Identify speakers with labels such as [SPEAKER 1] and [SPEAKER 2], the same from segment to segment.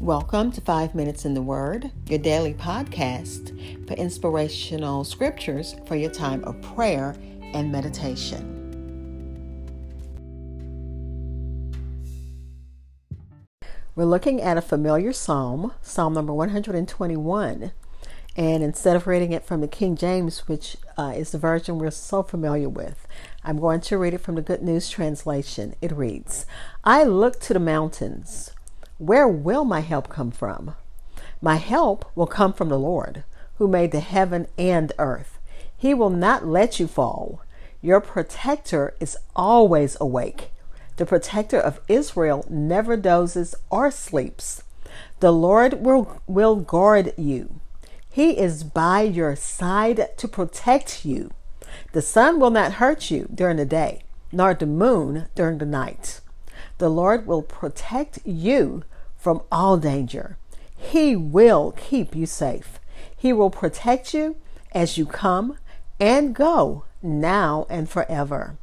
[SPEAKER 1] Welcome to Five Minutes in the Word, your daily podcast for inspirational scriptures for your time of prayer and meditation. We're looking at a familiar psalm, Psalm number 121. And instead of reading it from the King James, which uh, is the version we're so familiar with, I'm going to read it from the Good News Translation. It reads I look to the mountains. Where will my help come from? My help will come from the Lord, who made the heaven and earth. He will not let you fall. Your protector is always awake. The protector of Israel never dozes or sleeps. The Lord will, will guard you. He is by your side to protect you. The sun will not hurt you during the day, nor the moon during the night. The Lord will protect you from all danger. He will keep you safe. He will protect you as you come and go now and forever.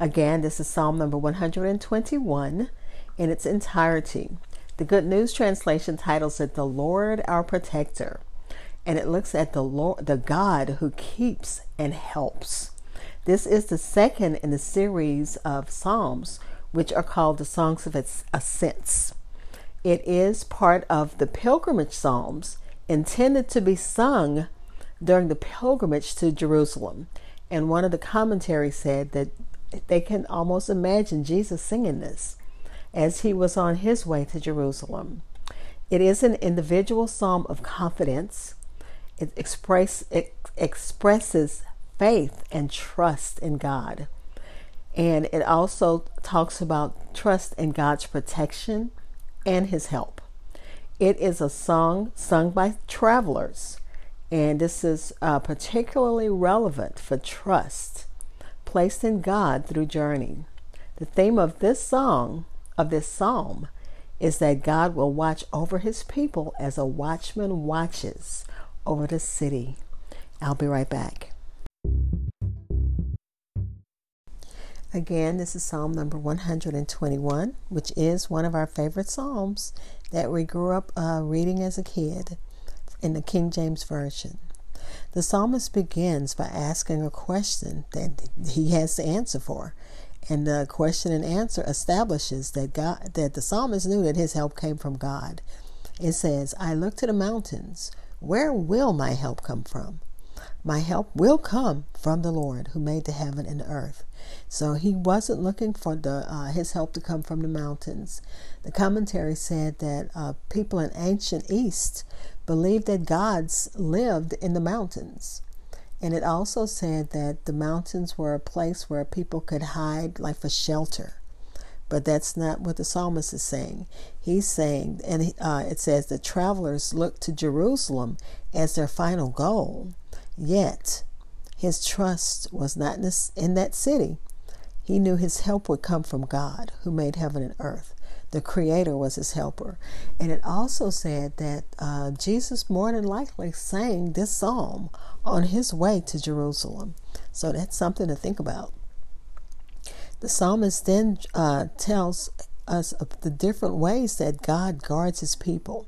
[SPEAKER 1] Again, this is Psalm number 121 in its entirety. The Good News Translation titles it The Lord Our Protector, and it looks at the Lord, the God who keeps and helps. This is the second in the series of Psalms, which are called the Songs of Ascents. It is part of the pilgrimage Psalms intended to be sung during the pilgrimage to Jerusalem. And one of the commentaries said that they can almost imagine Jesus singing this as he was on his way to Jerusalem. It is an individual psalm of confidence. It, express, it expresses faith and trust in God. And it also talks about trust in God's protection and his help. It is a song sung by travelers, and this is uh, particularly relevant for trust placed in God through journey. The theme of this song, of this psalm, is that God will watch over his people as a watchman watches over the city. I'll be right back. Again, this is Psalm number 121, which is one of our favorite Psalms that we grew up uh, reading as a kid in the King James Version. The psalmist begins by asking a question that he has to answer for. And the question and answer establishes that God that the psalmist knew that his help came from God. It says, I look to the mountains. Where will my help come from? My help will come from the Lord who made the heaven and the earth. So he wasn't looking for the uh, his help to come from the mountains. The commentary said that uh, people in ancient East believed that gods lived in the mountains. And it also said that the mountains were a place where people could hide, like for shelter. But that's not what the psalmist is saying. He's saying, and uh, it says the travelers looked to Jerusalem as their final goal. Yet, his trust was not in, that city. He knew his help would come from God, who made heaven and earth the Creator was his helper. And it also said that uh, Jesus more than likely sang this psalm on his way to Jerusalem. So that's something to think about. The psalmist then uh, tells us of the different ways that God guards his people.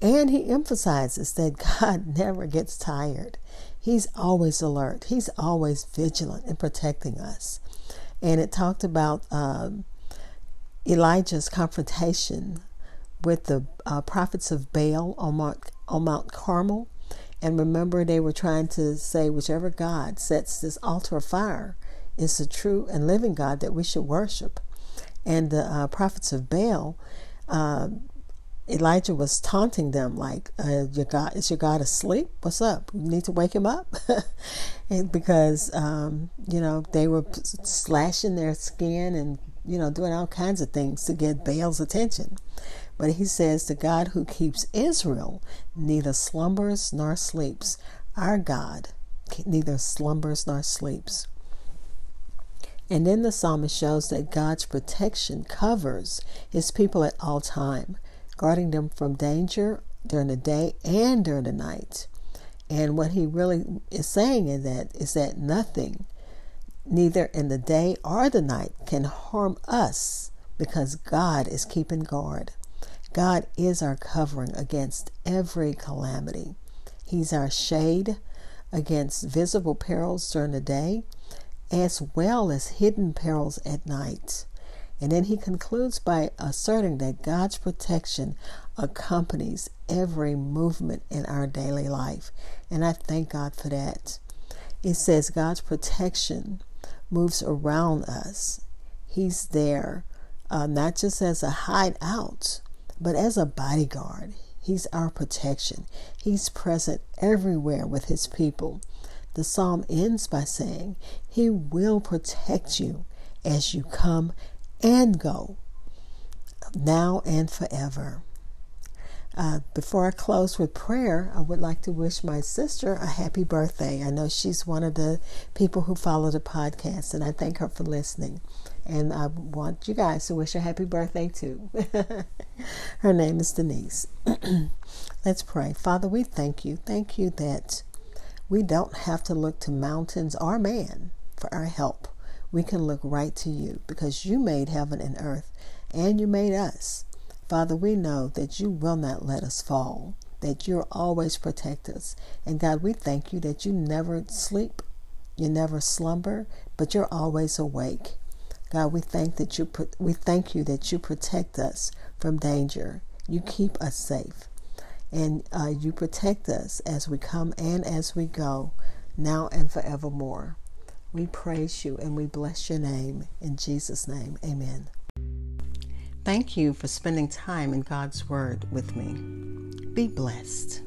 [SPEAKER 1] And he emphasizes that God never gets tired. He's always alert. He's always vigilant in protecting us. And it talked about um, Elijah's confrontation with the uh, prophets of Baal on Mount, on Mount Carmel. And remember, they were trying to say, whichever God sets this altar of fire is the true and living God that we should worship. And the uh, prophets of Baal, uh, Elijah was taunting them, like, uh, your God, is your God asleep? What's up? You need to wake him up. because, um, you know, they were slashing their skin and you know, doing all kinds of things to get Baal's attention. But he says, The God who keeps Israel neither slumbers nor sleeps. Our God neither slumbers nor sleeps. And then the psalmist shows that God's protection covers his people at all time, guarding them from danger during the day and during the night. And what he really is saying in that is that nothing neither in the day or the night can harm us because God is keeping guard. God is our covering against every calamity. He's our shade against visible perils during the day, as well as hidden perils at night. And then he concludes by asserting that God's protection accompanies every movement in our daily life. And I thank God for that. It says God's protection moves around us. He's there, uh, not just as a hideout, but as a bodyguard. He's our protection. He's present everywhere with his people. The psalm ends by saying, He will protect you as you come and go, now and forever. Uh, before I close with prayer, I would like to wish my sister a happy birthday. I know she's one of the people who follow the podcast, and I thank her for listening. And I want you guys to wish her happy birthday too. her name is Denise. Let's pray. Father, we thank you. Thank you that we don't have to look to mountains or man for our help. We can look right to you because you made heaven and earth and you made us. Father, we know that you will not let us fall, that you'll always protect us. And God, we thank you that you never sleep, you never slumber, but you're always awake. God, we thank that you we thank you that you protect us from danger. You keep us safe and uh, you protect us as we come and as we go, now and forevermore. We praise you and we bless your name. In Jesus' name, amen. Thank you for spending time in God's Word with me. Be blessed.